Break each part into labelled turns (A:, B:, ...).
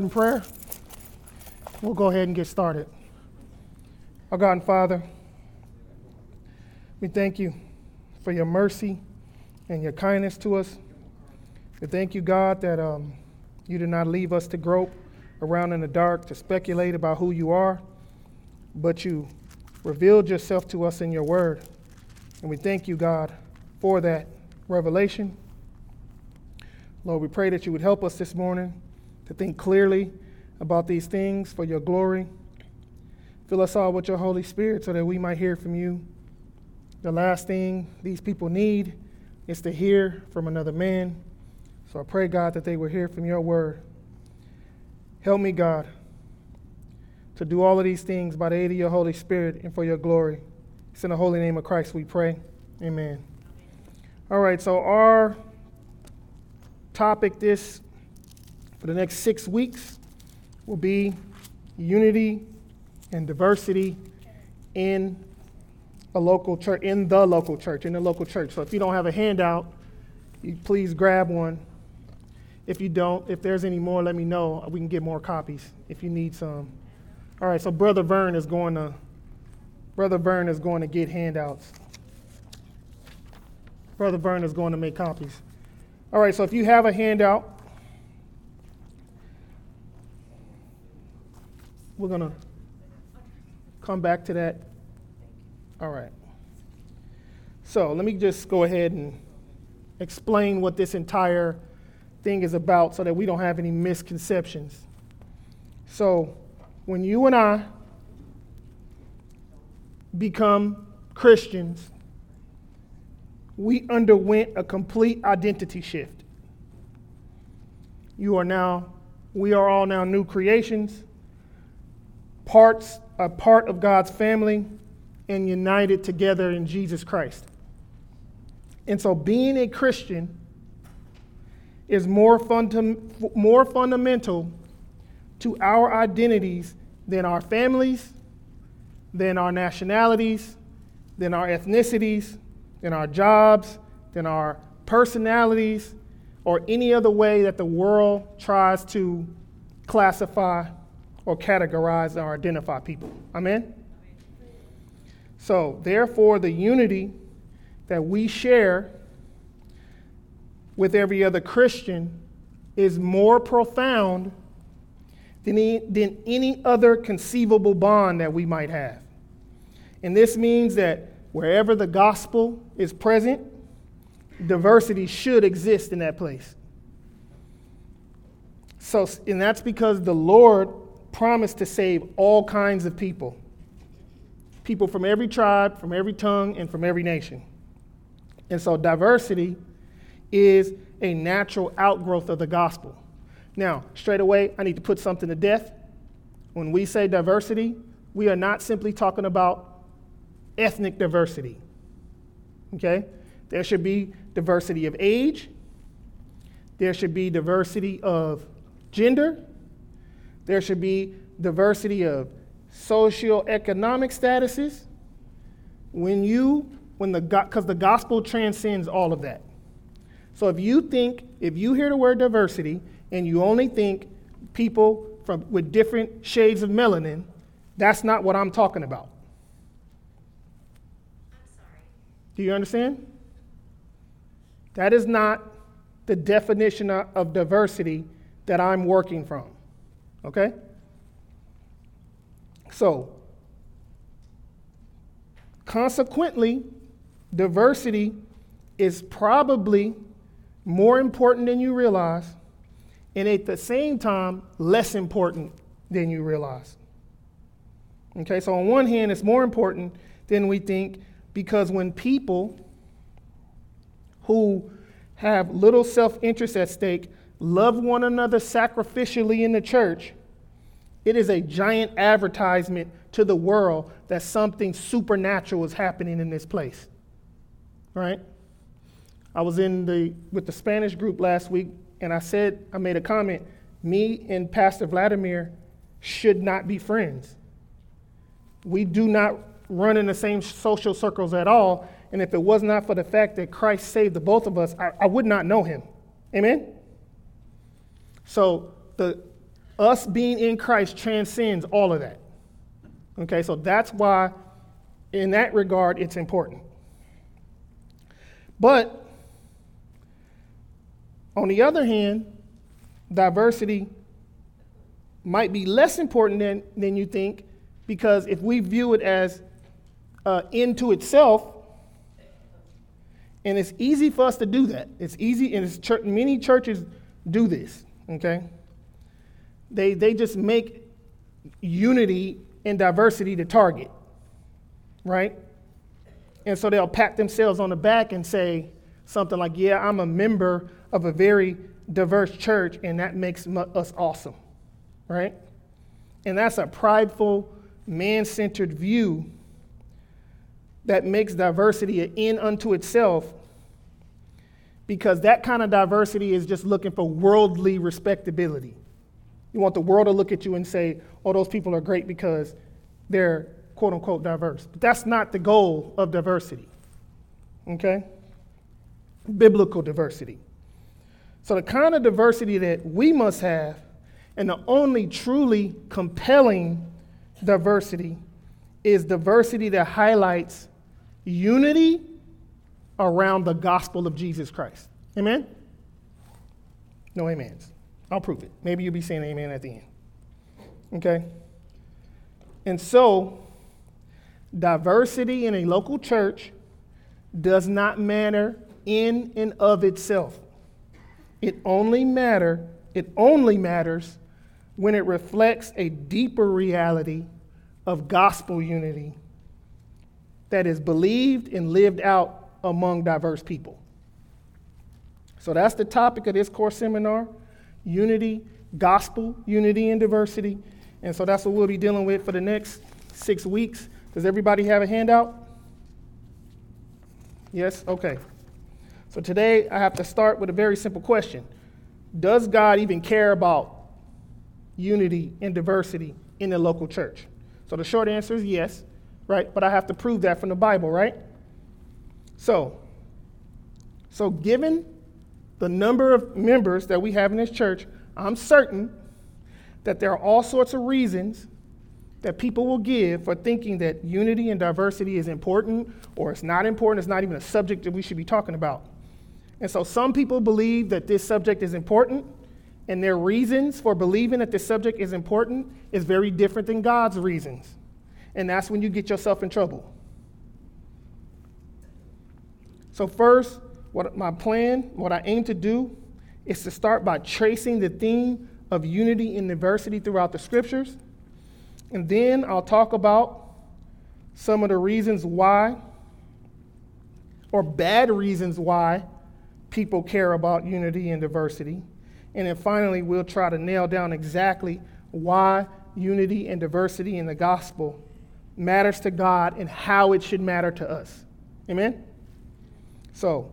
A: In prayer, we'll go ahead and get started. Our God and Father, we thank you for your mercy and your kindness to us. We thank you, God, that um, you did not leave us to grope around in the dark to speculate about who you are, but you revealed yourself to us in your word. And we thank you, God, for that revelation. Lord, we pray that you would help us this morning to think clearly about these things for your glory. Fill us all with your Holy Spirit so that we might hear from you. The last thing these people need is to hear from another man. So I pray, God, that they will hear from your word. Help me, God, to do all of these things by the aid of your Holy Spirit and for your glory. It's in the holy name of Christ we pray. Amen. All right, so our topic this for the next six weeks will be unity and diversity in a local church, in the local church, in the local church. So if you don't have a handout, you please grab one. If you don't, if there's any more, let me know. We can get more copies if you need some. All right, so Brother Vern is going to Brother Vern is going to get handouts. Brother Vern is going to make copies. All right, so if you have a handout, we're going to come back to that. All right. So let me just go ahead and explain what this entire thing is about so that we don't have any misconceptions. So, when you and I become Christians, we underwent a complete identity shift. You are now, we are all now new creations parts, a part of God's family, and united together in Jesus Christ. And so being a Christian is more, funda- more fundamental to our identities than our families, than our nationalities, than our ethnicities, than our jobs, than our personalities, or any other way that the world tries to classify or categorize or identify people. Amen? So, therefore, the unity that we share with every other Christian is more profound than any, than any other conceivable bond that we might have. And this means that wherever the gospel is present, diversity should exist in that place. So, and that's because the Lord promised to save all kinds of people people from every tribe, from every tongue, and from every nation. And so diversity is a natural outgrowth of the gospel. Now, straight away, I need to put something to death. When we say diversity, we are not simply talking about ethnic diversity. Okay? There should be diversity of age, there should be diversity of gender, there should be diversity of socioeconomic statuses. When you, when the, because the gospel transcends all of that. So if you think, if you hear the word diversity and you only think people from, with different shades of melanin, that's not what I'm talking about.
B: I'm sorry.
A: Do you understand? That is not the definition of diversity that I'm working from. Okay? So, consequently, diversity is probably more important than you realize, and at the same time, less important than you realize. Okay, so on one hand, it's more important than we think because when people who have little self interest at stake love one another sacrificially in the church, it is a giant advertisement to the world that something supernatural is happening in this place. Right? I was in the with the Spanish group last week and I said I made a comment, me and Pastor Vladimir should not be friends. We do not run in the same social circles at all. And if it was not for the fact that Christ saved the both of us, I, I would not know him. Amen? So the us being in Christ transcends all of that. Okay, so that's why, in that regard, it's important. But, on the other hand, diversity might be less important than, than you think because if we view it as uh, into itself, and it's easy for us to do that. It's easy, and it's many churches do this, okay? They, they just make unity and diversity the target, right? And so they'll pat themselves on the back and say something like, Yeah, I'm a member of a very diverse church, and that makes us awesome, right? And that's a prideful, man centered view that makes diversity an end unto itself because that kind of diversity is just looking for worldly respectability. You want the world to look at you and say, oh, those people are great because they're quote unquote diverse. But that's not the goal of diversity. Okay? Biblical diversity. So, the kind of diversity that we must have, and the only truly compelling diversity, is diversity that highlights unity around the gospel of Jesus Christ. Amen? No amens. I'll prove it. Maybe you'll be saying amen at the end. Okay? And so, diversity in a local church does not matter in and of itself. It only matter, it only matters when it reflects a deeper reality of gospel unity that is believed and lived out among diverse people. So that's the topic of this Core seminar unity, gospel, unity, and diversity. And so that's what we'll be dealing with for the next six weeks. Does everybody have a handout? Yes? Okay. So today I have to start with a very simple question Does God even care about unity and diversity in the local church? So the short answer is yes right? But I have to prove that from the Bible, right? So, so given the number of members that we have in this church, I'm certain that there are all sorts of reasons that people will give for thinking that unity and diversity is important or it's not important, it's not even a subject that we should be talking about. And so some people believe that this subject is important, and their reasons for believing that this subject is important is very different than God's reasons and that's when you get yourself in trouble. So, first, what my plan, what I aim to do, is to start by tracing the theme of unity and diversity throughout the scriptures. And then I'll talk about some of the reasons why, or bad reasons why, people care about unity and diversity. And then finally, we'll try to nail down exactly why unity and diversity in the gospel matters to God and how it should matter to us. Amen? So,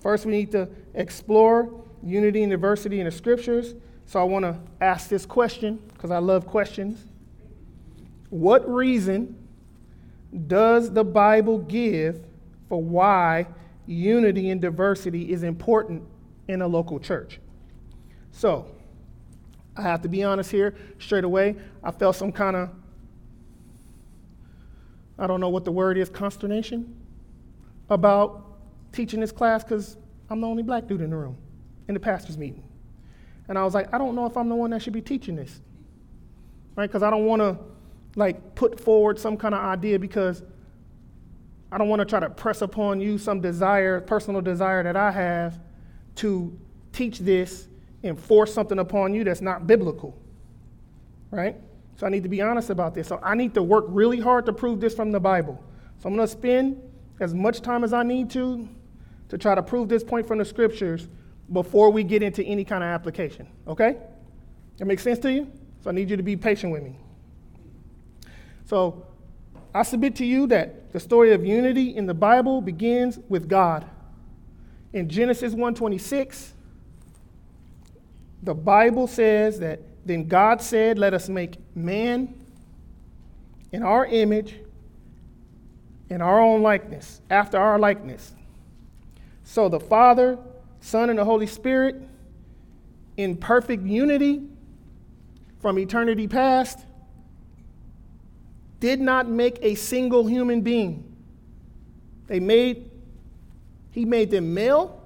A: first we need to explore unity and diversity in the scriptures. So, I want to ask this question because I love questions. What reason does the Bible give for why unity and diversity is important in a local church? So, I have to be honest here straight away. I felt some kind of I don't know what the word is, consternation about teaching this class because I'm the only black dude in the room in the pastor's meeting. And I was like, I don't know if I'm the one that should be teaching this. Right? Because I don't want to like put forward some kind of idea because I don't want to try to press upon you some desire, personal desire that I have to teach this and force something upon you that's not biblical. Right? So I need to be honest about this. So I need to work really hard to prove this from the Bible. So I'm going to spend as much time as I need to to try to prove this point from the scriptures before we get into any kind of application. Okay? That makes sense to you? So I need you to be patient with me. So I submit to you that the story of unity in the Bible begins with God. In Genesis 1:26, the Bible says that then God said, Let us make man in our image, in our own likeness, after our likeness. So the Father, Son, and the Holy Spirit, in perfect unity, from eternity past did not make a single human being. They made, he made them male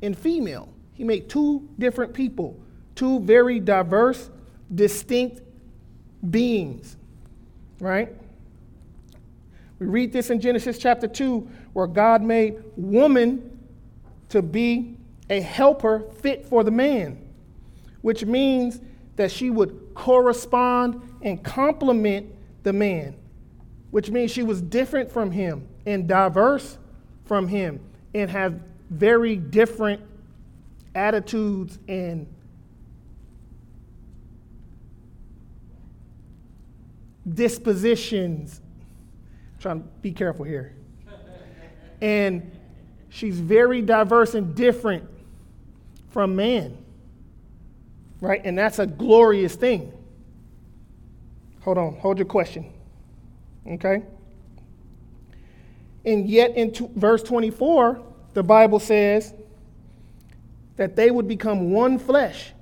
A: and female. He made two different people, two very diverse, distinct beings, right? We read this in Genesis chapter 2, where God made woman to be a helper fit for the man, which means that she would correspond and complement the man, which means she was different from him and diverse from him and have very different attitudes and dispositions. I'm trying to be careful here. And she's very diverse and different from man. Right? And that's a glorious thing. Hold on, hold your question. Okay? And yet in t- verse 24, the Bible says that they would become one flesh.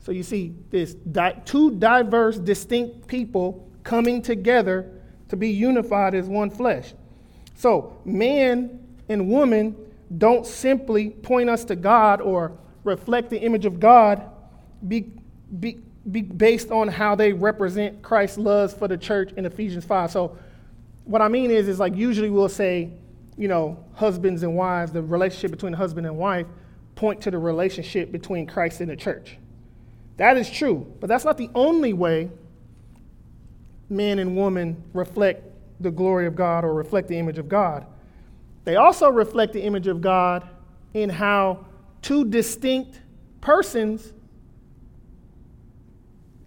A: So you see this di- two diverse, distinct people coming together to be unified as one flesh. So man and woman don't simply point us to God or reflect the image of God be, be, be based on how they represent Christ's love for the church in Ephesians 5. So what I mean is, is like usually we'll say, you know, husbands and wives, the relationship between the husband and wife point to the relationship between Christ and the church. That is true, but that's not the only way men and women reflect the glory of God or reflect the image of God. They also reflect the image of God in how two distinct persons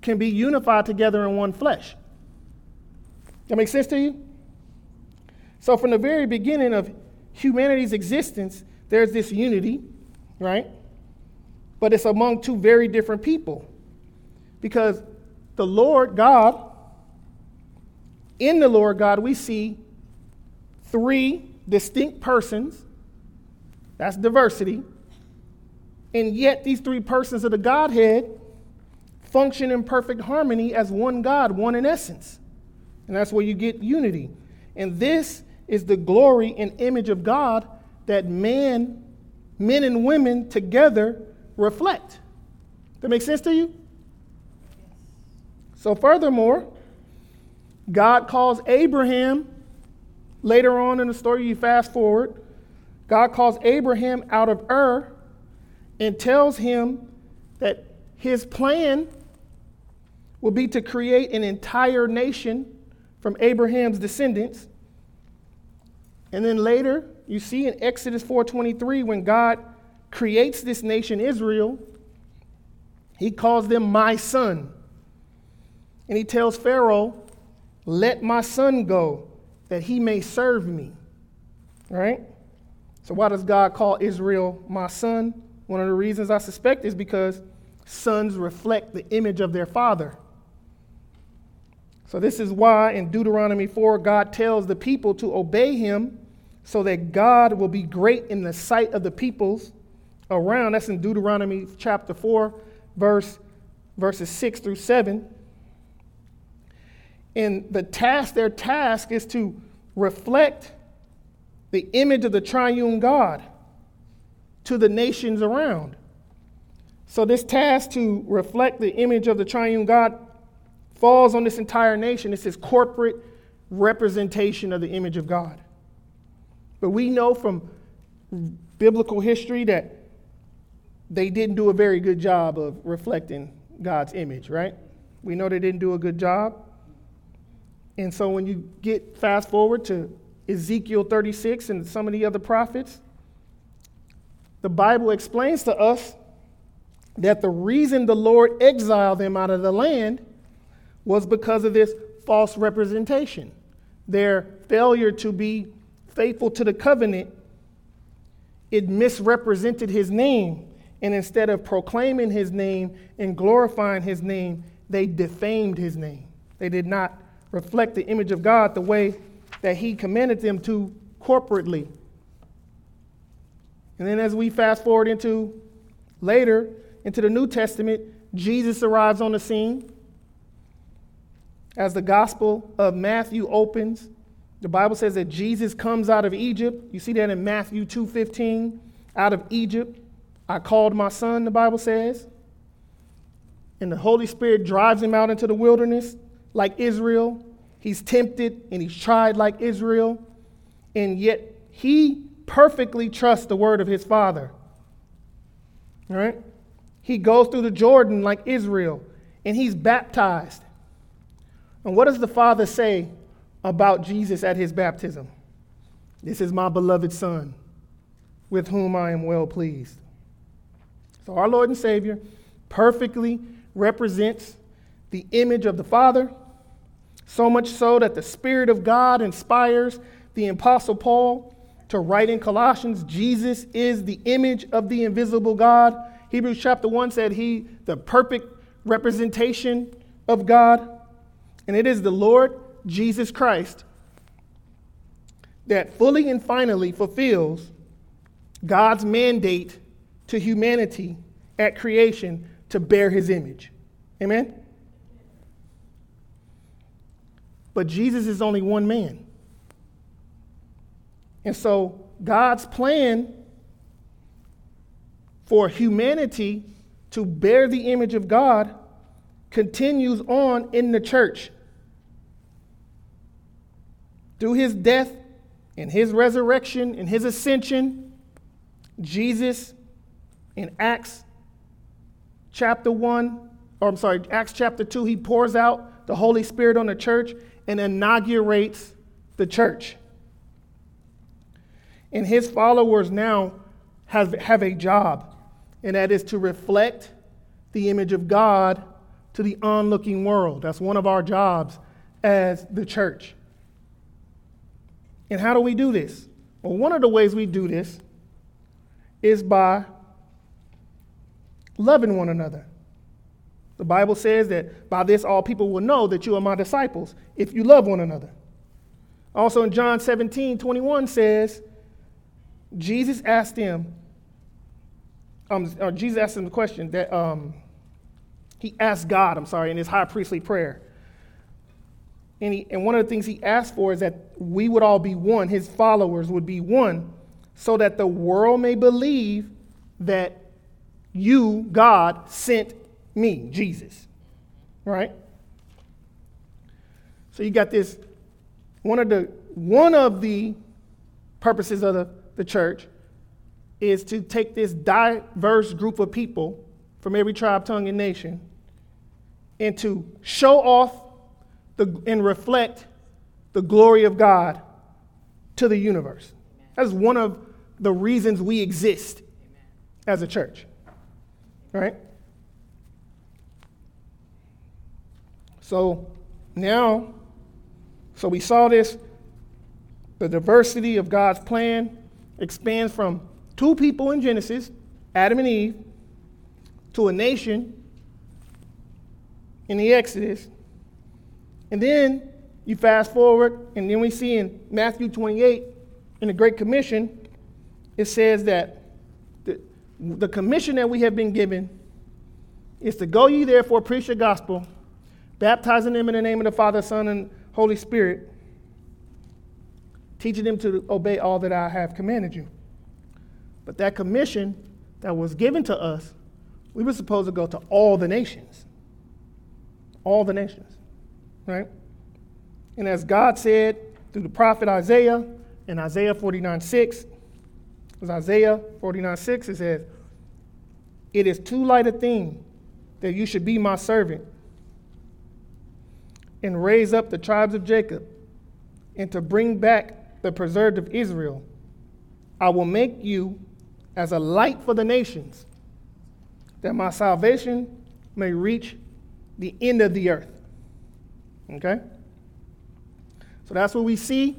A: can be unified together in one flesh. That makes sense to you? So, from the very beginning of humanity's existence, there's this unity, right? But it's among two very different people. Because the Lord God, in the Lord God, we see three distinct persons. That's diversity. And yet, these three persons of the Godhead function in perfect harmony as one God, one in essence. And that's where you get unity. And this is the glory and image of God that man, men and women together reflect. That makes sense to you? So, furthermore, God calls Abraham, later on in the story, you fast forward, God calls Abraham out of Ur and tells him that his plan will be to create an entire nation from Abraham's descendants. And then later, you see in Exodus 4:23 when God creates this nation Israel, he calls them my son. And he tells Pharaoh, "Let my son go that he may serve me." Right? So why does God call Israel my son? One of the reasons I suspect is because sons reflect the image of their father. So, this is why in Deuteronomy 4, God tells the people to obey him so that God will be great in the sight of the peoples around. That's in Deuteronomy chapter 4, verse, verses 6 through 7. And the task, their task is to reflect the image of the triune God to the nations around. So, this task to reflect the image of the triune God falls on this entire nation. It's this corporate representation of the image of God. But we know from biblical history that they didn't do a very good job of reflecting God's image, right? We know they didn't do a good job. And so when you get fast forward to Ezekiel 36 and some of the other prophets, the Bible explains to us that the reason the Lord exiled them out of the land was because of this false representation. Their failure to be faithful to the covenant, it misrepresented his name. And instead of proclaiming his name and glorifying his name, they defamed his name. They did not reflect the image of God the way that he commanded them to corporately. And then as we fast forward into later, into the New Testament, Jesus arrives on the scene. As the Gospel of Matthew opens, the Bible says that Jesus comes out of Egypt. You see that in Matthew 2:15, out of Egypt. I called my son, the Bible says. And the Holy Spirit drives him out into the wilderness like Israel. He's tempted and he's tried like Israel. And yet he perfectly trusts the word of his father. All right? He goes through the Jordan like Israel and he's baptized. And what does the father say about Jesus at his baptism? This is my beloved son with whom I am well pleased. So, our Lord and Savior perfectly represents the image of the Father, so much so that the Spirit of God inspires the Apostle Paul to write in Colossians Jesus is the image of the invisible God. Hebrews chapter 1 said he, the perfect representation of God. And it is the Lord Jesus Christ that fully and finally fulfills God's mandate to humanity at creation to bear his image. Amen? But Jesus is only one man. And so God's plan for humanity to bear the image of God continues on in the church. Through his death and his resurrection and his ascension, Jesus in Acts chapter 1, or I'm sorry, Acts chapter 2, he pours out the Holy Spirit on the church and inaugurates the church. And his followers now have, have a job, and that is to reflect the image of God to the onlooking world. That's one of our jobs as the church. And how do we do this? Well, one of the ways we do this is by loving one another. The Bible says that by this all people will know that you are my disciples if you love one another. Also in John 17, 21 says, Jesus asked him, um, or Jesus asked him the question that um, he asked God, I'm sorry, in his high priestly prayer. And, he, and one of the things he asked for is that we would all be one, his followers would be one, so that the world may believe that you, God, sent me, Jesus. Right? So you got this one of the one of the purposes of the, the church is to take this diverse group of people from every tribe, tongue, and nation and to show off the, and reflect the glory of God to the universe. That's one of the reasons we exist as a church right? So now, so we saw this the diversity of God's plan expands from two people in Genesis, Adam and Eve, to a nation in the Exodus. And then you fast forward, and then we see in Matthew 28, in the Great Commission, it says that the commission that we have been given is to go ye therefore preach the gospel, baptizing them in the name of the Father, Son, and Holy Spirit, teaching them to obey all that I have commanded you. But that commission that was given to us, we were supposed to go to all the nations. All the nations, right? And as God said through the prophet Isaiah in Isaiah 49 6, was Isaiah 49 6, it says, It is too light a thing that you should be my servant and raise up the tribes of Jacob and to bring back the preserved of Israel. I will make you as a light for the nations, that my salvation may reach the end of the earth. Okay? So that's what we see.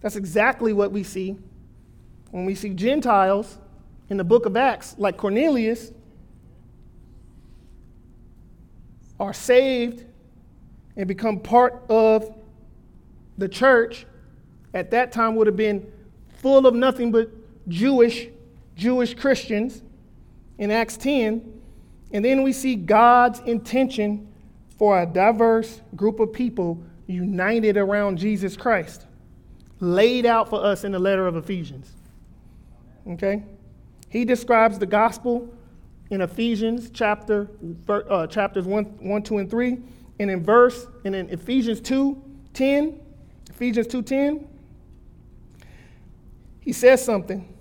A: That's exactly what we see when we see Gentiles in the book of Acts, like Cornelius, are saved and become part of the church, at that time would have been full of nothing but Jewish, Jewish Christians in Acts 10. And then we see God's intention for a diverse group of people united around Jesus Christ, laid out for us in the letter of Ephesians. Okay? He describes the gospel in Ephesians chapter, uh, chapters 1, 1, 2, and 3. And in verse, and in Ephesians 2, 10, Ephesians 2, 10, he says something.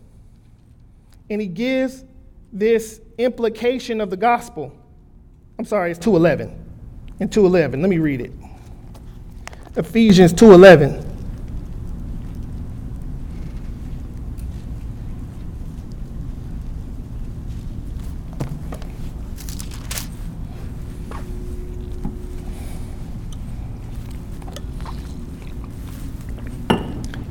A: And he gives this implication of the gospel. I'm sorry, it's 211. In 211, let me read it. Ephesians 2:11.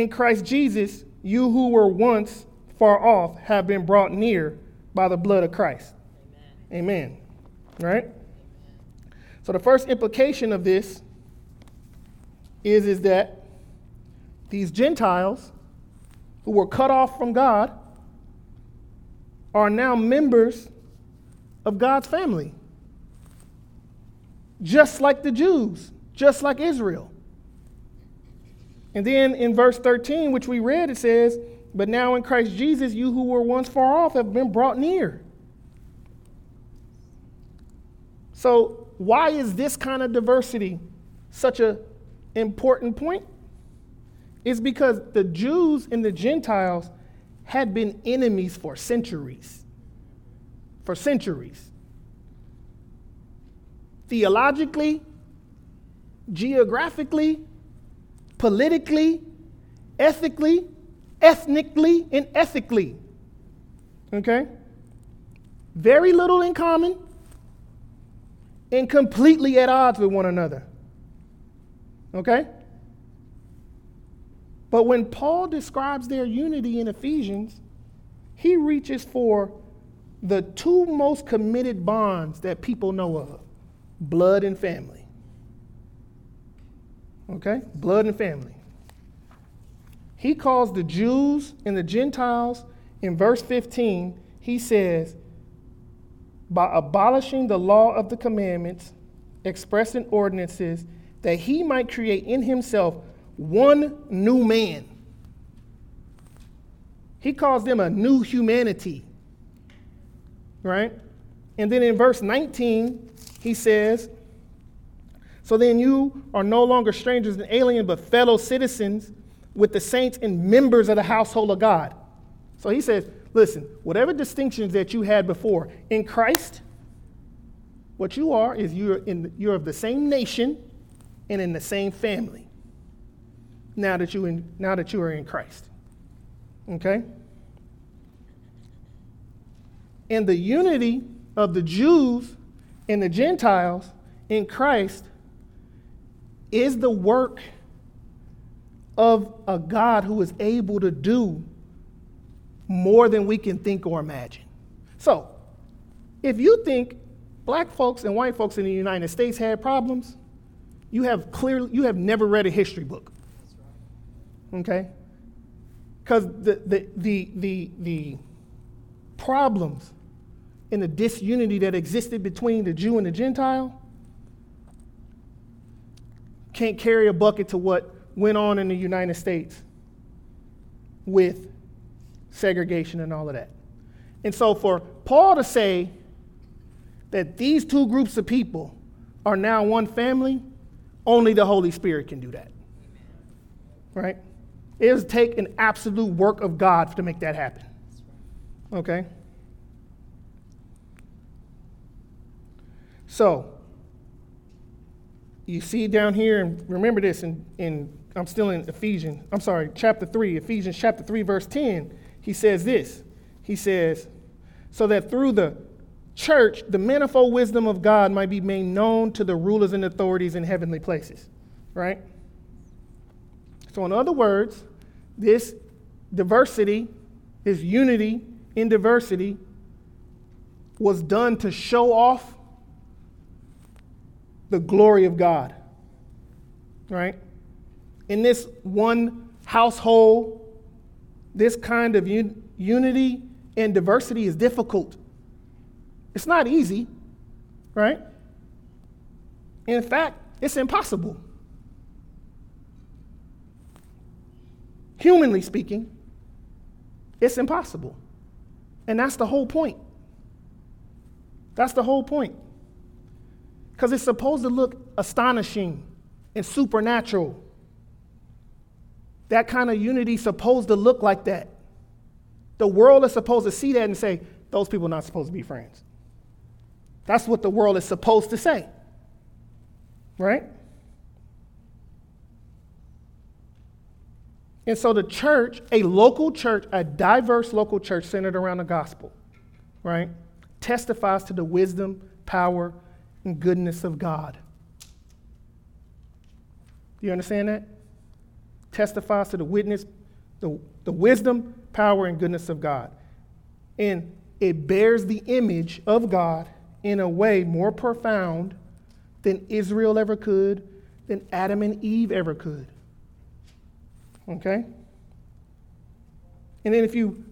A: in Christ Jesus, you who were once far off have been brought near by the blood of Christ. Amen. Amen. Right? So the first implication of this is, is that these Gentiles who were cut off from God are now members of God's family. Just like the Jews, just like Israel. And then in verse 13, which we read, it says, But now in Christ Jesus, you who were once far off have been brought near. So why is this kind of diversity such an important point? Is because the Jews and the Gentiles had been enemies for centuries. For centuries. Theologically, geographically, politically, ethically, ethnically, and ethically. Okay? Very little in common, and completely at odds with one another. Okay? But when Paul describes their unity in Ephesians, he reaches for the two most committed bonds that people know of blood and family. Okay? Blood and family. He calls the Jews and the Gentiles in verse 15, he says, by abolishing the law of the commandments expressed in ordinances, that he might create in himself one new man. He calls them a new humanity. Right? And then in verse 19, he says, So then you are no longer strangers and aliens, but fellow citizens with the saints and members of the household of God. So he says, Listen, whatever distinctions that you had before, in Christ, what you are is you're, in, you're of the same nation and in the same family now that, you in, now that you are in Christ. Okay? And the unity of the Jews and the Gentiles in Christ is the work of a God who is able to do more than we can think or imagine. So, if you think black folks and white folks in the United States had problems, you have clearly you have never read a history book. Okay? Because the, the, the, the, the problems and the disunity that existed between the Jew and the Gentile can't carry a bucket to what went on in the United States with segregation and all of that. And so for Paul to say that these two groups of people are now one family, only the Holy Spirit can do that. Right? It would take an absolute work of God to make that happen. Okay? So, you see down here, and remember this in, in I'm still in Ephesians, I'm sorry, chapter 3, Ephesians chapter 3, verse 10 he says this He says, so that through the church, the manifold wisdom of God might be made known to the rulers and authorities in heavenly places, right? So, in other words, this diversity, this unity in diversity, was done to show off the glory of God, right? In this one household, this kind of un- unity and diversity is difficult. It's not easy, right? In fact, it's impossible. Humanly speaking, it's impossible. And that's the whole point. That's the whole point. Because it's supposed to look astonishing and supernatural. That kind of unity supposed to look like that. The world is supposed to see that and say, those people are not supposed to be friends. That's what the world is supposed to say. Right? And so the church, a local church, a diverse local church centered around the gospel, right, testifies to the wisdom, power, and goodness of God. Do you understand that? Testifies to the witness, the, the wisdom, power, and goodness of God. And it bears the image of God in a way more profound than Israel ever could, than Adam and Eve ever could. Okay? And then if you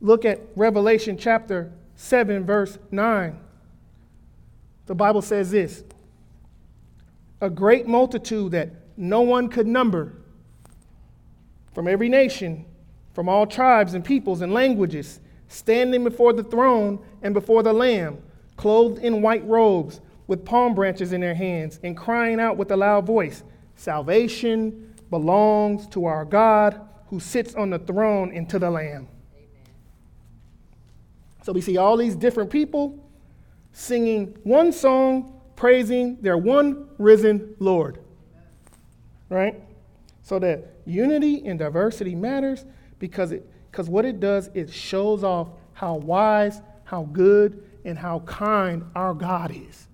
A: look at Revelation chapter 7, verse 9, the Bible says this A great multitude that no one could number from every nation, from all tribes and peoples and languages, standing before the throne and before the Lamb, clothed in white robes, with palm branches in their hands, and crying out with a loud voice Salvation belongs to our God who sits on the throne and to the Lamb. Amen. So we see all these different people singing one song, praising their one risen Lord. Right? So that unity and diversity matters because it because what it does, it shows off how wise, how good, and how kind our God is.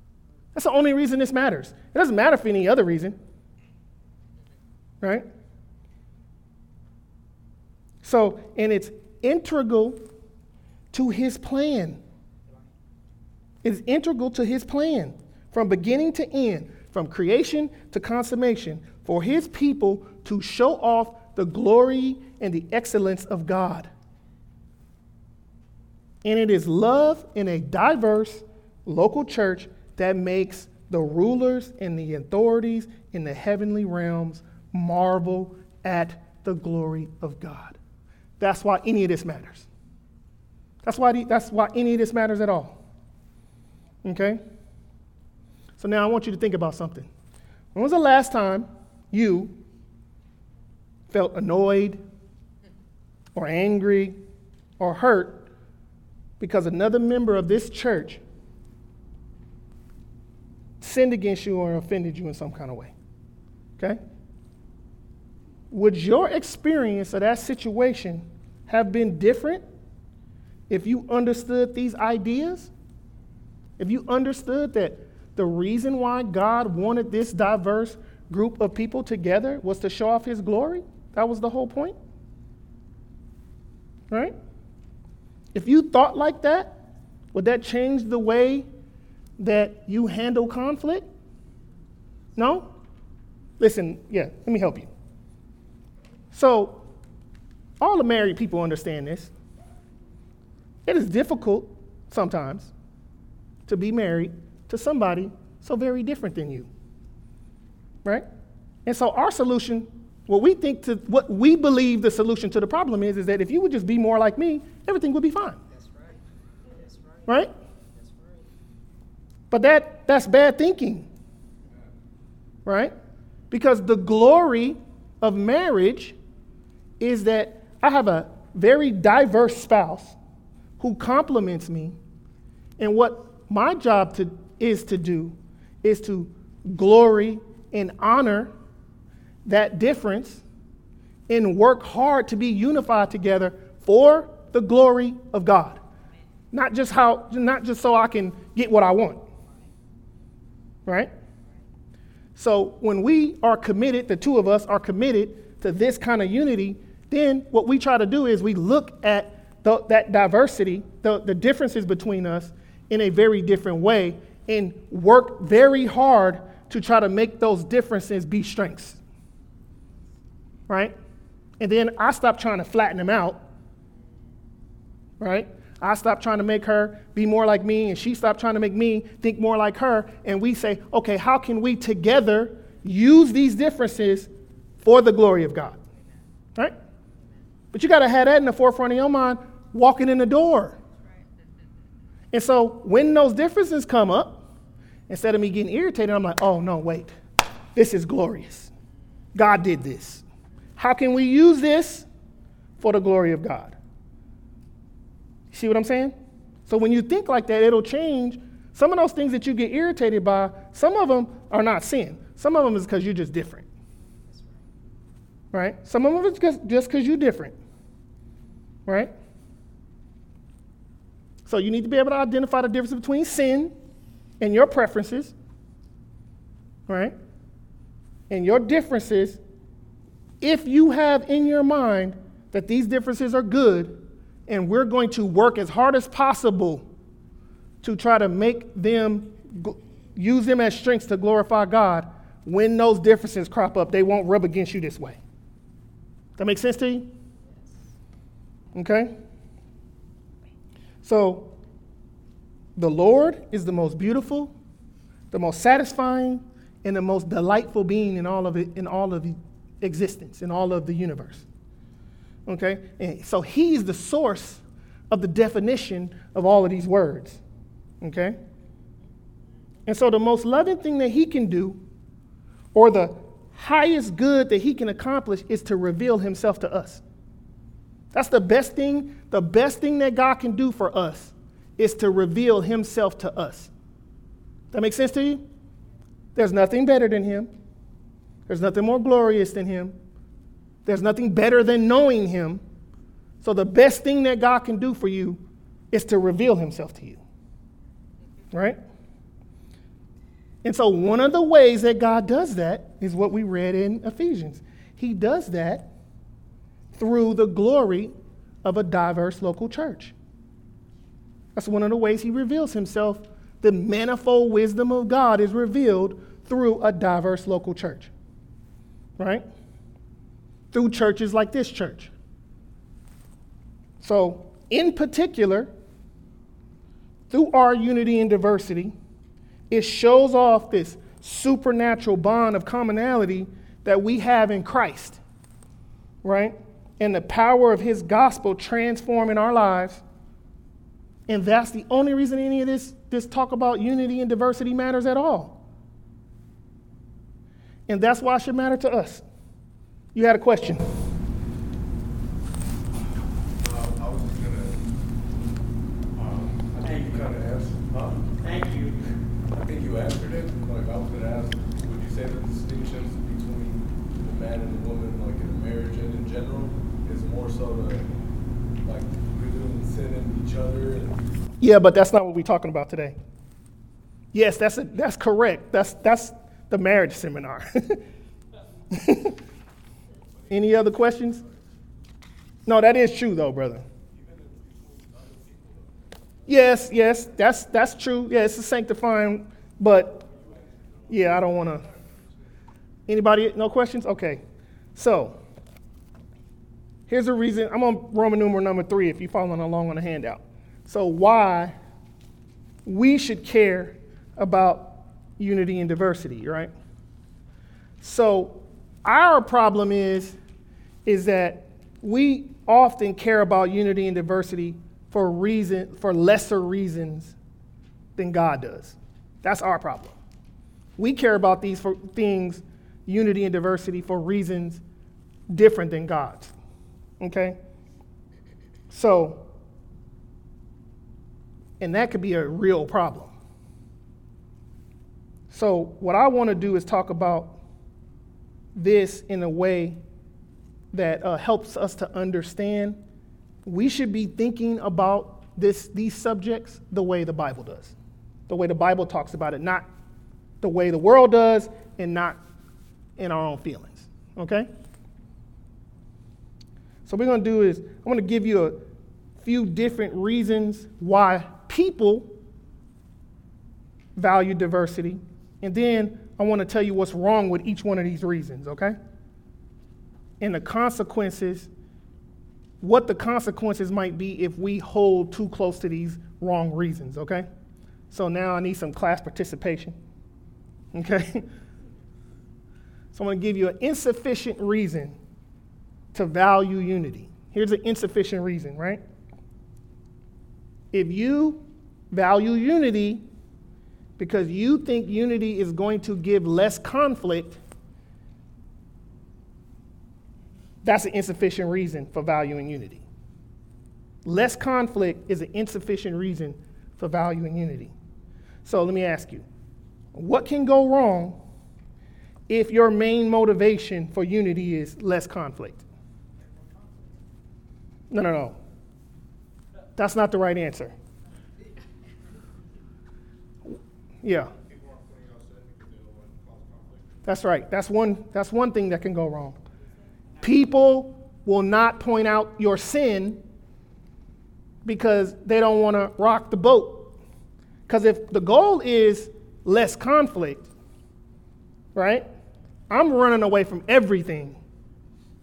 A: That's the only reason this matters. It doesn't matter for any other reason. Right? So, and it's integral to his plan is integral to his plan from beginning to end, from creation to consummation, for his people to show off the glory and the excellence of God. And it is love in a diverse local church that makes the rulers and the authorities in the heavenly realms marvel at the glory of God. That's why any of this matters. That's why, the, that's why any of this matters at all. Okay? So now I want you to think about something. When was the last time you felt annoyed or angry or hurt because another member of this church sinned against you or offended you in some kind of way? Okay? Would your experience of that situation have been different if you understood these ideas? If you understood that the reason why God wanted this diverse group of people together was to show off his glory, that was the whole point. Right? If you thought like that, would that change the way that you handle conflict? No? Listen, yeah, let me help you. So, all the married people understand this. It is difficult sometimes to be married to somebody so very different than you. Right? And so our solution, what we think to what we believe the solution to the problem is, is that if you would just be more like me, everything would be fine. That's right. That's right. Right? That's right. But that that's bad thinking. Right? Because the glory of marriage is that I have a very diverse spouse who complements me and what my job to, is to do is to glory and honor that difference and work hard to be unified together for the glory of God. not just how, not just so I can get what I want. Right? So when we are committed, the two of us are committed to this kind of unity, then what we try to do is we look at the, that diversity, the, the differences between us, in a very different way and work very hard to try to make those differences be strengths. Right? And then I stop trying to flatten them out. Right? I stop trying to make her be more like me, and she stopped trying to make me think more like her. And we say, okay, how can we together use these differences for the glory of God? Right? But you got to have that in the forefront of your mind walking in the door. And so when those differences come up, instead of me getting irritated, I'm like, oh, no, wait. This is glorious. God did this. How can we use this for the glory of God? See what I'm saying? So when you think like that, it'll change. Some of those things that you get irritated by, some of them are not sin. Some of them is because you're just different. Right? Some of them is just because you're different. Right? So you need to be able to identify the difference between sin and your preferences, right? And your differences, if you have in your mind that these differences are good, and we're going to work as hard as possible to try to make them use them as strengths to glorify God, when those differences crop up, they won't rub against you this way. That makes sense to you? Okay? So, the Lord is the most beautiful, the most satisfying, and the most delightful being in all of it, in all of existence, in all of the universe. Okay? And so he's the source of the definition of all of these words. Okay? And so the most loving thing that he can do, or the highest good that he can accomplish, is to reveal himself to us. That's the best thing, the best thing that God can do for us is to reveal himself to us. That makes sense to you? There's nothing better than him. There's nothing more glorious than him. There's nothing better than knowing him. So the best thing that God can do for you is to reveal himself to you. Right? And so one of the ways that God does that is what we read in Ephesians. He does that through the glory of a diverse local church. That's one of the ways he reveals himself. The manifold wisdom of God is revealed through a diverse local church, right? Through churches like this church. So, in particular, through our unity and diversity, it shows off this supernatural bond of commonality that we have in Christ, right? And the power of his gospel transforming our lives. And that's the only reason any of this, this talk about unity and diversity matters at all. And that's why it should matter to us. You had a question.
B: Thank you. I think you answered it. Like I was going to ask, would you say the distinctions between the man and the woman, like in a marriage and in general, more so like sin in each other.
A: Yeah, but that's not what we're talking about today. Yes, that's a, that's correct. That's that's the marriage seminar. Any other questions? No, that is true though, brother. Yes, yes, that's that's true. Yeah, it's a sanctifying, but yeah, I don't want to. Anybody? No questions? Okay. So, Here's a reason. I'm on Roman numeral number three if you're following along on the handout. So, why we should care about unity and diversity, right? So, our problem is, is that we often care about unity and diversity for reason for lesser reasons than God does. That's our problem. We care about these for things, unity and diversity, for reasons different than God's. Okay? So, and that could be a real problem. So, what I want to do is talk about this in a way that uh, helps us to understand we should be thinking about this, these subjects the way the Bible does, the way the Bible talks about it, not the way the world does and not in our own feelings. Okay? So, what we're going to do is, I'm going to give you a few different reasons why people value diversity. And then I want to tell you what's wrong with each one of these reasons, okay? And the consequences, what the consequences might be if we hold too close to these wrong reasons, okay? So now I need some class participation, okay? So I'm going to give you an insufficient reason to value unity. Here's an insufficient reason, right? If you value unity because you think unity is going to give less conflict, that's an insufficient reason for valuing unity. Less conflict is an insufficient reason for valuing unity. So let me ask you what can go wrong if your main motivation for unity is less conflict? No, no, no. That's not the right answer. Yeah. That's right. That's one, that's one thing that can go wrong. People will not point out your sin because they don't want to rock the boat. Because if the goal is less conflict, right? I'm running away from everything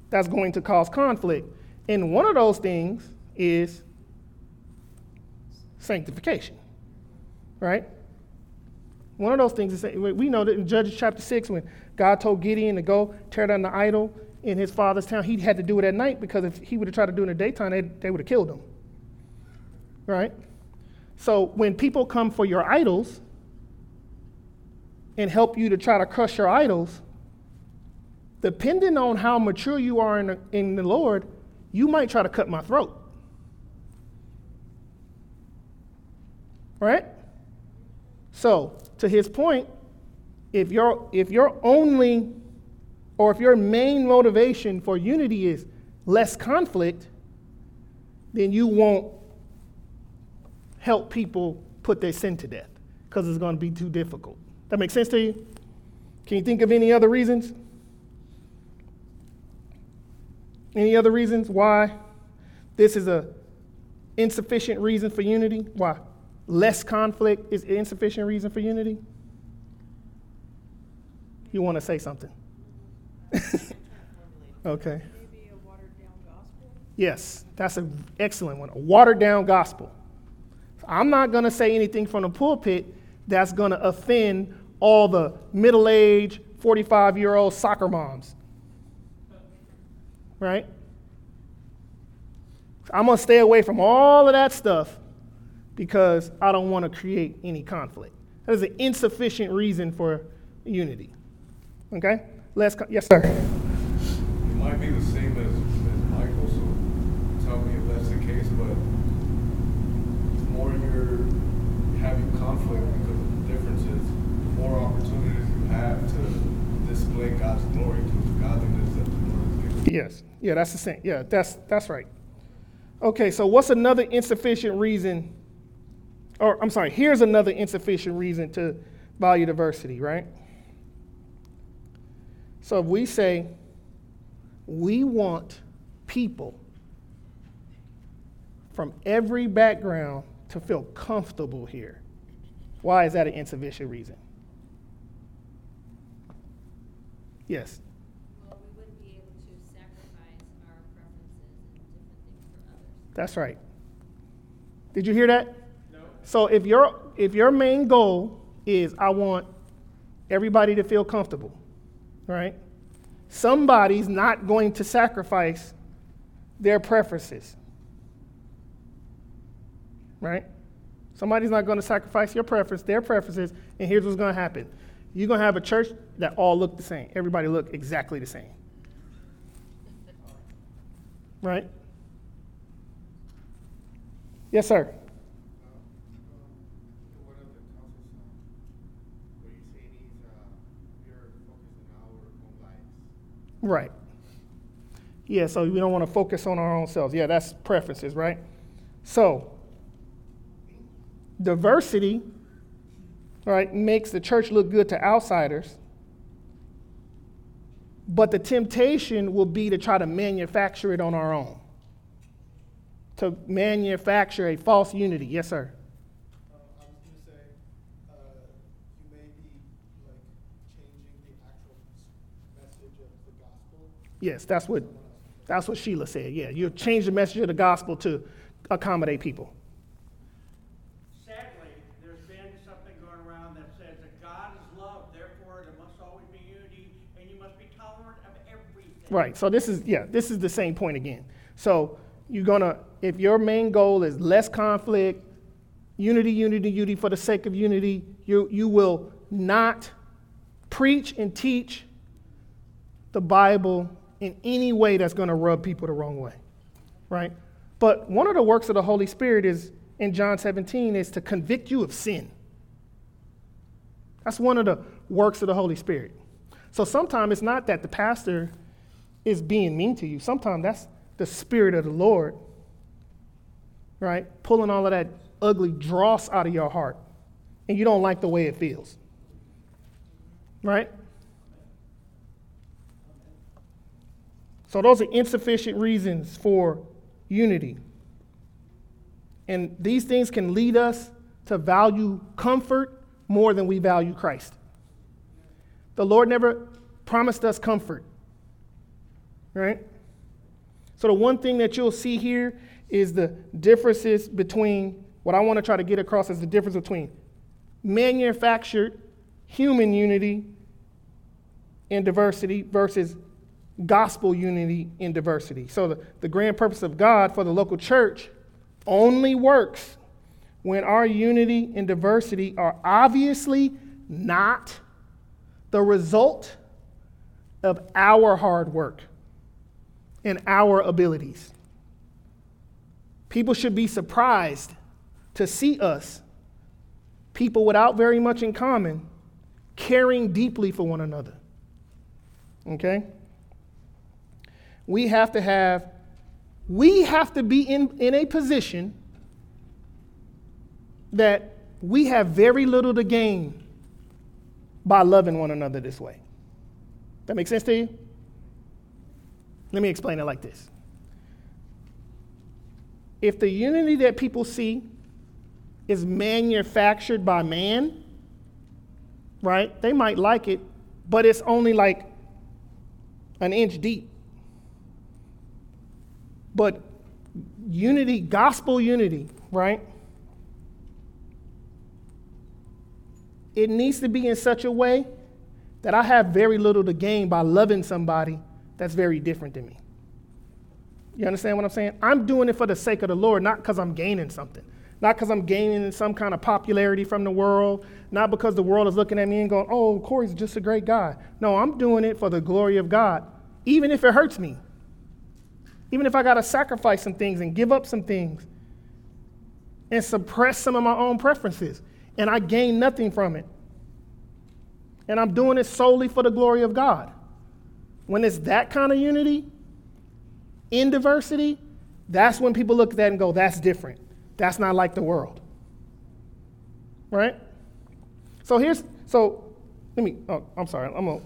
A: that's going to cause conflict. And one of those things is sanctification, right? One of those things is we know that in Judges chapter 6, when God told Gideon to go tear down the idol in his father's town, he had to do it at night because if he would have tried to do it in the daytime, they, they would have killed him. Right? So when people come for your idols and help you to try to crush your idols, depending on how mature you are in the, in the Lord, you might try to cut my throat. Right? So, to his point, if your if your only or if your main motivation for unity is less conflict, then you won't help people put their sin to death because it's going to be too difficult. That makes sense to you? Can you think of any other reasons? Any other reasons why this is a insufficient reason for unity? Why less conflict is insufficient reason for unity? You want to say something? okay. Yes, that's an excellent one. A watered down gospel. I'm not going to say anything from the pulpit that's going to offend all the middle aged, 45 year old soccer moms right? I'm going to stay away from all of that stuff because I don't want to create any conflict. That is an insufficient reason for unity. Okay? Let's, co- yes, sir.
B: It might be the same as, as Michael, so tell me if that's the case, but the more you're having conflict because of the differences, the more opportunities you have to display God's glory to the godliness that the Lord.
A: Yes. Yeah, that's the same. Yeah, that's that's right. Okay, so what's another insufficient reason? Or I'm sorry, here's another insufficient reason to value diversity, right? So if we say we want people from every background to feel comfortable here, why is that an insufficient reason? Yes. That's right. Did you hear that? No. So if your if your main goal is I want everybody to feel comfortable, right? Somebody's not going to sacrifice their preferences. Right? Somebody's not going to sacrifice your preference, their preferences, and here's what's going to happen. You're going to have a church that all look the same. Everybody look exactly the same. Right? Yes, sir. Right. Yeah, so we don't want to focus on our own selves. Yeah, that's preferences, right? So, diversity, right, makes the church look good to outsiders. But the temptation will be to try to manufacture it on our own. To manufacture a false unity. Yes, sir.
C: Um, I was going to say, uh, you may be like changing the message of the gospel.
A: Yes, that's what that's what Sheila said. Yeah, you change the message of the gospel to accommodate people.
D: Sadly, there's been something going around that says that God is love, therefore there must always be unity, and you must be tolerant of everything.
A: Right. So this is yeah, this is the same point again. So you're gonna if your main goal is less conflict, unity, unity, unity for the sake of unity, you you will not preach and teach the Bible in any way that's going to rub people the wrong way. Right? But one of the works of the Holy Spirit is in John 17 is to convict you of sin. That's one of the works of the Holy Spirit. So sometimes it's not that the pastor is being mean to you. Sometimes that's the Spirit of the Lord, right? Pulling all of that ugly dross out of your heart. And you don't like the way it feels. Right? So those are insufficient reasons for unity. And these things can lead us to value comfort more than we value Christ. The Lord never promised us comfort, right? So, the one thing that you'll see here is the differences between what I want to try to get across is the difference between manufactured human unity and diversity versus gospel unity in diversity. So, the, the grand purpose of God for the local church only works when our unity and diversity are obviously not the result of our hard work and our abilities. People should be surprised to see us, people without very much in common, caring deeply for one another. Okay? we have to have, we have to be in, in a position that we have very little to gain by loving one another this way. That makes sense to you? Let me explain it like this. If the unity that people see is manufactured by man, right, they might like it, but it's only like an inch deep. But unity, gospel unity, right? It needs to be in such a way that I have very little to gain by loving somebody that's very different than me. You understand what I'm saying? I'm doing it for the sake of the Lord, not because I'm gaining something. Not because I'm gaining some kind of popularity from the world, not because the world is looking at me and going, oh, Corey's just a great guy. No, I'm doing it for the glory of God, even if it hurts me. Even if I got to sacrifice some things and give up some things and suppress some of my own preferences, and I gain nothing from it. And I'm doing it solely for the glory of God. When it's that kind of unity in diversity, that's when people look at that and go, that's different. That's not like the world. Right? So here's, so let me, oh, I'm sorry, I'm gonna,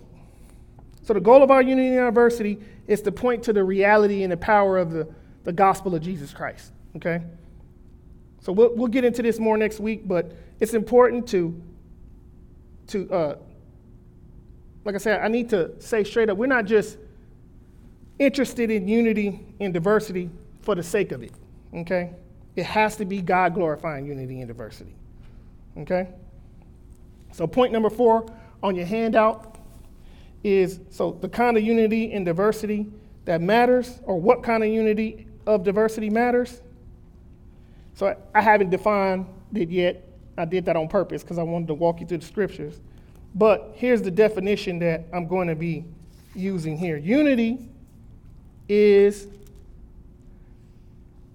A: so the goal of our unity and diversity is to point to the reality and the power of the, the gospel of Jesus Christ. Okay? So we'll, we'll get into this more next week, but it's important to, to uh, like I said, I need to say straight up, we're not just interested in unity and diversity for the sake of it. Okay? It has to be God glorifying unity and diversity. Okay? So, point number four on your handout is so the kind of unity and diversity that matters, or what kind of unity of diversity matters. So I, haven't defined it yet. I did that on purpose because I wanted to walk you through the scriptures. But here's the definition that I'm going to be using here unity is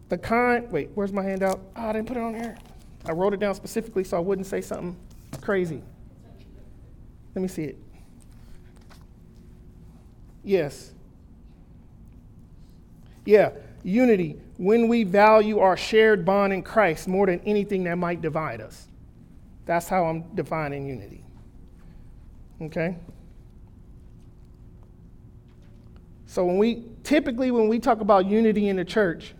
A: the kind, wait, where's my handout? Oh, I didn't put it on here. I wrote it down specifically so I wouldn't say something crazy. Let me see it. Yes. Yeah, unity. When we value our shared bond in Christ more than anything that might divide us. That's how I'm defining unity. Okay? So when we typically when we talk about unity in the church,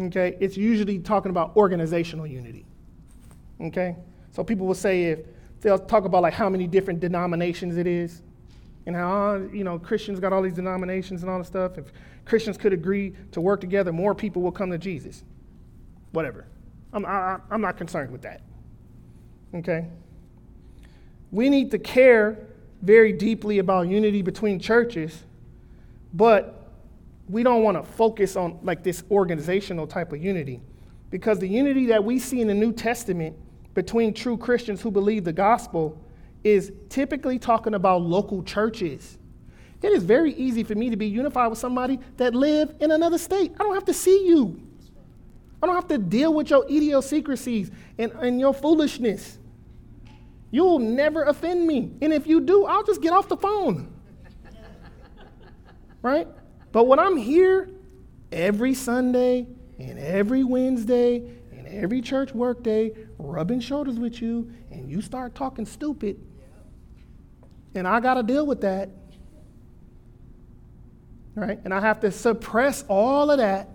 A: okay, it's usually talking about organizational unity. Okay? So people will say if they'll talk about like how many different denominations it is and how you know Christians got all these denominations and all this stuff. If Christians could agree to work together, more people will come to Jesus. Whatever. I'm, I, I'm not concerned with that. Okay? We need to care very deeply about unity between churches, but we don't want to focus on like this organizational type of unity because the unity that we see in the New Testament between true Christians who believe the gospel is typically talking about local churches. It is very easy for me to be unified with somebody that live in another state. I don't have to see you. I don't have to deal with your idiosyncrasies and, and your foolishness. You'll never offend me. And if you do, I'll just get off the phone. right? But when I'm here every Sunday and every Wednesday and every church workday, rubbing shoulders with you, and you start talking stupid, and I got to deal with that. Right? And I have to suppress all of that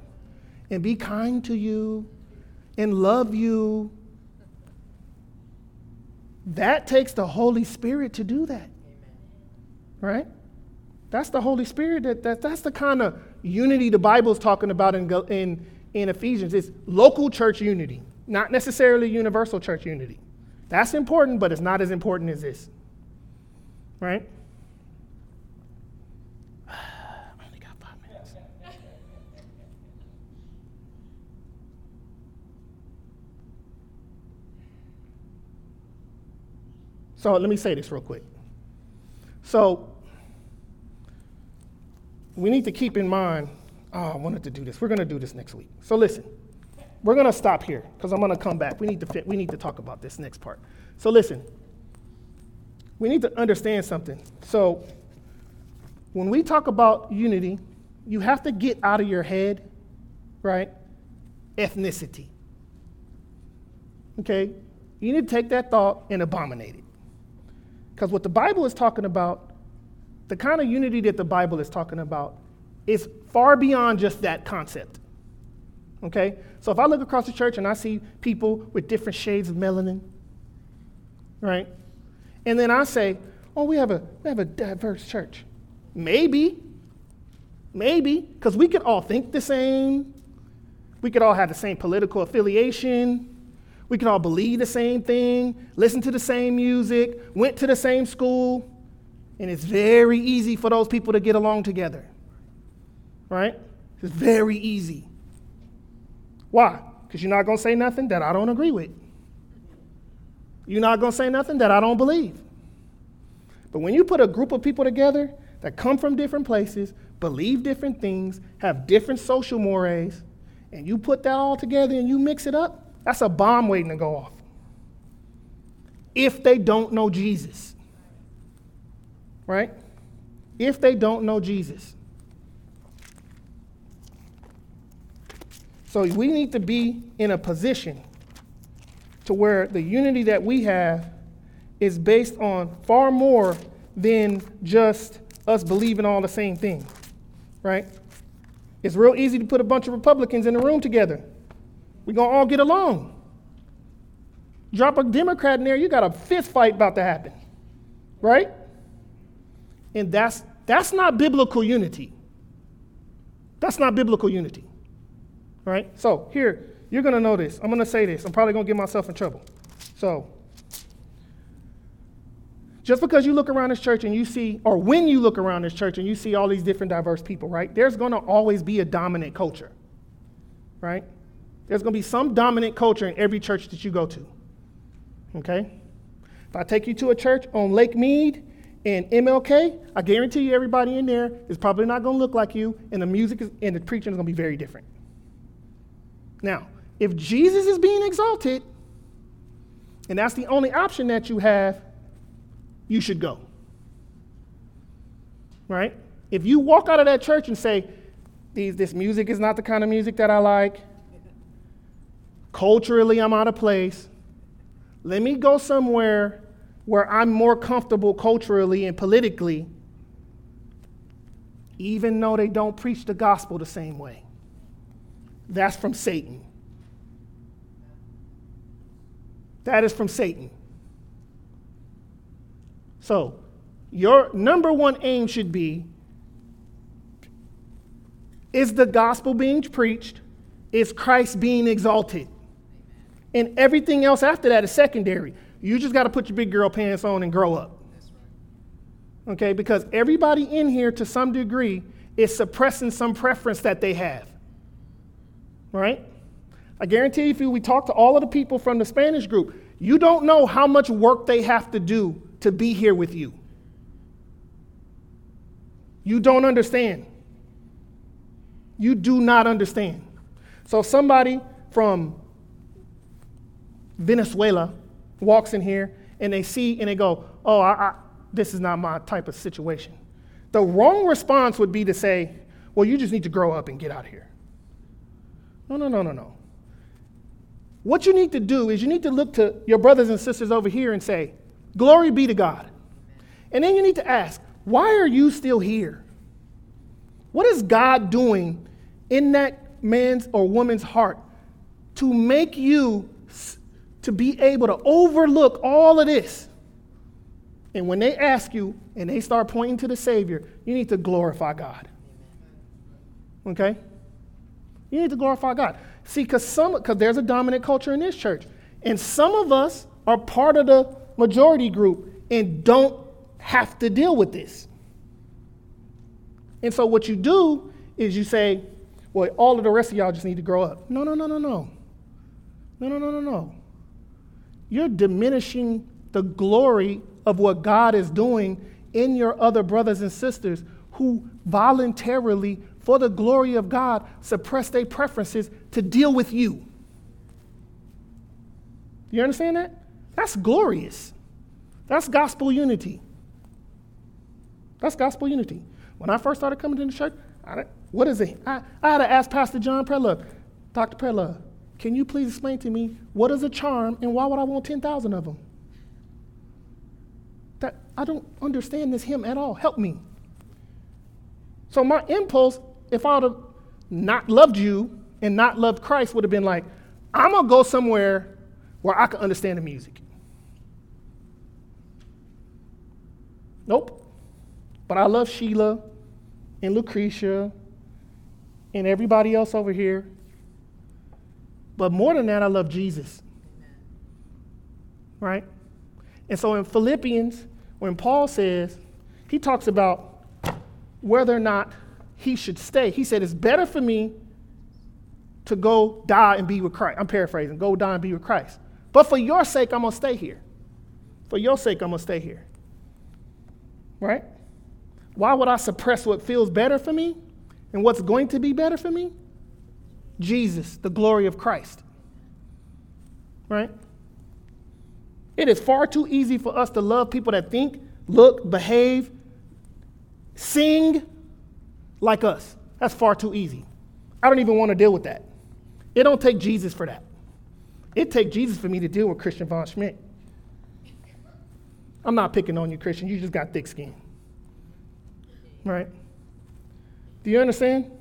A: and be kind to you and love you. That takes the Holy Spirit to do that. Right? That's the Holy Spirit. That, that, that's the kind of unity the Bible's talking about in, in, in Ephesians. It's local church unity, not necessarily universal church unity. That's important, but it's not as important as this. Right? only got five minutes. So let me say this real quick. So we need to keep in mind, oh, I wanted to do this. We're going to do this next week. So listen, we're going to stop here because I'm going to come back. We need to fit, we need to talk about this next part. So listen, we need to understand something. So, when we talk about unity, you have to get out of your head, right? Ethnicity. Okay? You need to take that thought and abominate it. Because what the Bible is talking about, the kind of unity that the Bible is talking about, is far beyond just that concept. Okay? So if I look across the church and I see people with different shades of melanin, right? And then I say, oh, we have a, we have a diverse church. Maybe, maybe, because we could all think the same. We could all have the same political affiliation. We could all believe the same thing, listen to the same music, went to the same school. And it's very easy for those people to get along together. Right? It's very easy. Why? Because you're not going to say nothing that I don't agree with. You're not going to say nothing that I don't believe. But when you put a group of people together that come from different places, believe different things, have different social mores, and you put that all together and you mix it up, that's a bomb waiting to go off. If they don't know Jesus, right? If they don't know Jesus. So we need to be in a position to where the unity that we have is based on far more than just us believing all the same thing, right? It's real easy to put a bunch of Republicans in a room together. We're going to all get along. Drop a Democrat in there, you got a fist fight about to happen, right? And that's, that's not biblical unity. That's not biblical unity, right? So here, you're going to know this. I'm going to say this. I'm probably going to get myself in trouble. So, just because you look around this church and you see, or when you look around this church and you see all these different diverse people, right, there's going to always be a dominant culture, right? There's going to be some dominant culture in every church that you go to, okay? If I take you to a church on Lake Mead and MLK, I guarantee you everybody in there is probably not going to look like you, and the music is, and the preaching is going to be very different. Now, if Jesus is being exalted, and that's the only option that you have, you should go. Right? If you walk out of that church and say, These, this music is not the kind of music that I like. Culturally, I'm out of place. Let me go somewhere where I'm more comfortable culturally and politically, even though they don't preach the gospel the same way. That's from Satan. That is from Satan. So, your number one aim should be is the gospel being preached? Is Christ being exalted? And everything else after that is secondary. You just got to put your big girl pants on and grow up. Okay, because everybody in here to some degree is suppressing some preference that they have. Right? I guarantee if you, we talk to all of the people from the Spanish group, you don't know how much work they have to do to be here with you. You don't understand. You do not understand. So, somebody from Venezuela walks in here and they see and they go, Oh, I, I, this is not my type of situation. The wrong response would be to say, Well, you just need to grow up and get out of here. No, no, no, no, no. What you need to do is you need to look to your brothers and sisters over here and say, Glory be to God. And then you need to ask, Why are you still here? What is God doing in that man's or woman's heart to make you to be able to overlook all of this? And when they ask you and they start pointing to the Savior, you need to glorify God. Okay? You need to glorify God. See, because some because there's a dominant culture in this church. And some of us are part of the majority group and don't have to deal with this. And so what you do is you say, well, all of the rest of y'all just need to grow up. No, no, no, no, no. No, no, no, no, no. You're diminishing the glory of what God is doing in your other brothers and sisters who voluntarily, for the glory of God, suppress their preferences to deal with you. You understand that? That's glorious. That's gospel unity. That's gospel unity. When I first started coming to the church, I, what is it? I, I had to ask Pastor John Prelove, Dr. Prelove, can you please explain to me what is a charm and why would I want 10,000 of them? That I don't understand this hymn at all. Help me. So my impulse, if I would have not loved you and not loved Christ, would have been like, I'm gonna go somewhere where I can understand the music. Nope. But I love Sheila and Lucretia and everybody else over here. But more than that, I love Jesus. Right? And so in Philippians, when Paul says, he talks about whether or not he should stay. He said, It's better for me to go die and be with Christ. I'm paraphrasing, go die and be with Christ. But for your sake, I'm going to stay here. For your sake, I'm going to stay here. Right? Why would I suppress what feels better for me and what's going to be better for me? Jesus, the glory of Christ. Right? It is far too easy for us to love people that think, look, behave, sing like us. That's far too easy. I don't even want to deal with that. It don't take Jesus for that. It take Jesus for me to deal with Christian Von Schmidt. I'm not picking on you, Christian. You just got thick skin. Right? Do you understand?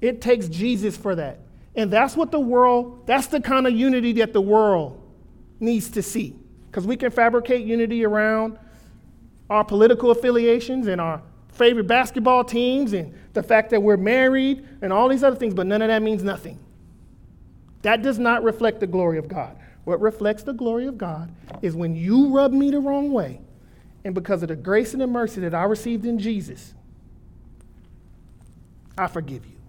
A: It takes Jesus for that. And that's what the world, that's the kind of unity that the world needs to see. Because we can fabricate unity around our political affiliations and our favorite basketball teams and the fact that we're married and all these other things, but none of that means nothing. That does not reflect the glory of God. What reflects the glory of God is when you rub me the wrong way and because of the grace and the mercy that I received in Jesus, I forgive you.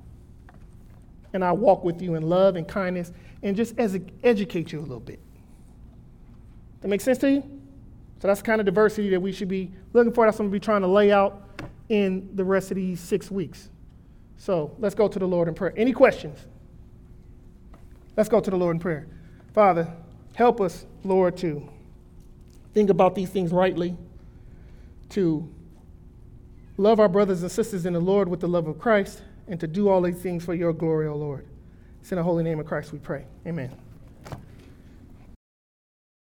A: And I walk with you in love and kindness and just as educate you a little bit. That makes sense to you? So that's the kind of diversity that we should be looking for. That's what I'm going to be trying to lay out in the rest of these six weeks. So let's go to the Lord in prayer. Any questions? Let's go to the Lord in prayer. Father, help us, Lord, to think about these things rightly to love our brothers and sisters in the Lord with the love of Christ, and to do all these things for your glory, O Lord. It's in the holy name of Christ we pray. Amen.